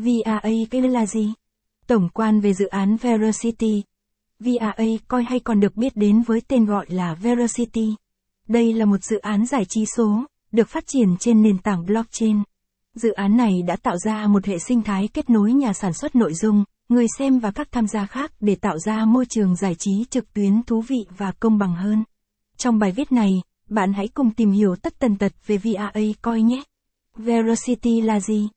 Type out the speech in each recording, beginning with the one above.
VAA cái là gì? Tổng quan về dự án Veracity. VRA coi hay còn được biết đến với tên gọi là Veracity. Đây là một dự án giải trí số, được phát triển trên nền tảng blockchain. Dự án này đã tạo ra một hệ sinh thái kết nối nhà sản xuất nội dung, người xem và các tham gia khác để tạo ra môi trường giải trí trực tuyến thú vị và công bằng hơn. Trong bài viết này, bạn hãy cùng tìm hiểu tất tần tật về VRA coi nhé. Veracity là gì?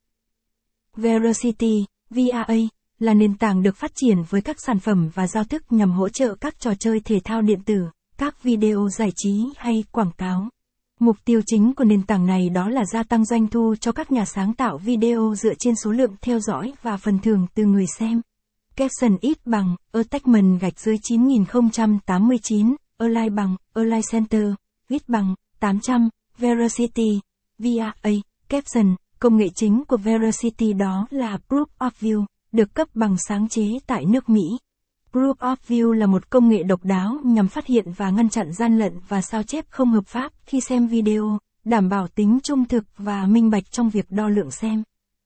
Veracity, VRA, là nền tảng được phát triển với các sản phẩm và giao thức nhằm hỗ trợ các trò chơi thể thao điện tử, các video giải trí hay quảng cáo. Mục tiêu chính của nền tảng này đó là gia tăng doanh thu cho các nhà sáng tạo video dựa trên số lượng theo dõi và phần thưởng từ người xem. Caption ít bằng, attachment gạch dưới 9089, align bằng, align center, ít bằng, 800, veracity, VRA, caption, công nghệ chính của Veracity đó là Proof of View, được cấp bằng sáng chế tại nước Mỹ. Proof of View là một công nghệ độc đáo nhằm phát hiện và ngăn chặn gian lận và sao chép không hợp pháp khi xem video, đảm bảo tính trung thực và minh bạch trong việc đo lượng xem.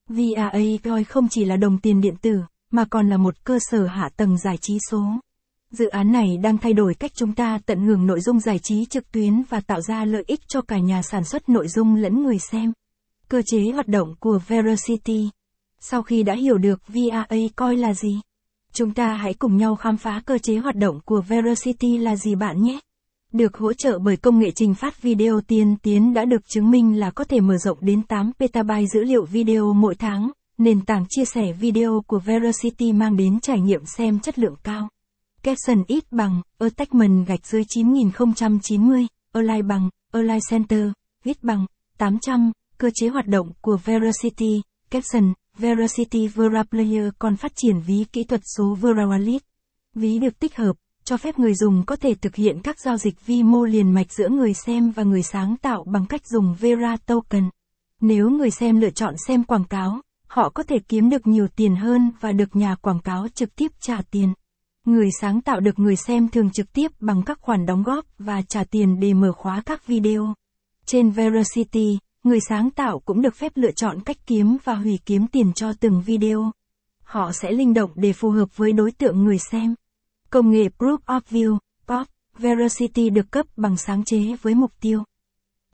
VRA coi không chỉ là đồng tiền điện tử, mà còn là một cơ sở hạ tầng giải trí số. Dự án này đang thay đổi cách chúng ta tận hưởng nội dung giải trí trực tuyến và tạo ra lợi ích cho cả nhà sản xuất nội dung lẫn người xem. Cơ chế hoạt động của Veracity Sau khi đã hiểu được VRA coi là gì, chúng ta hãy cùng nhau khám phá cơ chế hoạt động của Veracity là gì bạn nhé. Được hỗ trợ bởi công nghệ trình phát video tiên tiến đã được chứng minh là có thể mở rộng đến 8 petabyte dữ liệu video mỗi tháng. Nền tảng chia sẻ video của Veracity mang đến trải nghiệm xem chất lượng cao. Caption ít bằng, attachment gạch dưới 9090, online bằng, online center, ít bằng, 800, cơ chế hoạt động của Veracity, Caption, Veracity veraplayer còn phát triển ví kỹ thuật số verawallet Ví được tích hợp, cho phép người dùng có thể thực hiện các giao dịch vi mô liền mạch giữa người xem và người sáng tạo bằng cách dùng Vera Token. Nếu người xem lựa chọn xem quảng cáo, họ có thể kiếm được nhiều tiền hơn và được nhà quảng cáo trực tiếp trả tiền. Người sáng tạo được người xem thường trực tiếp bằng các khoản đóng góp và trả tiền để mở khóa các video. Trên Veracity, người sáng tạo cũng được phép lựa chọn cách kiếm và hủy kiếm tiền cho từng video. Họ sẽ linh động để phù hợp với đối tượng người xem. Công nghệ Proof of View, Pop Veracity được cấp bằng sáng chế với mục tiêu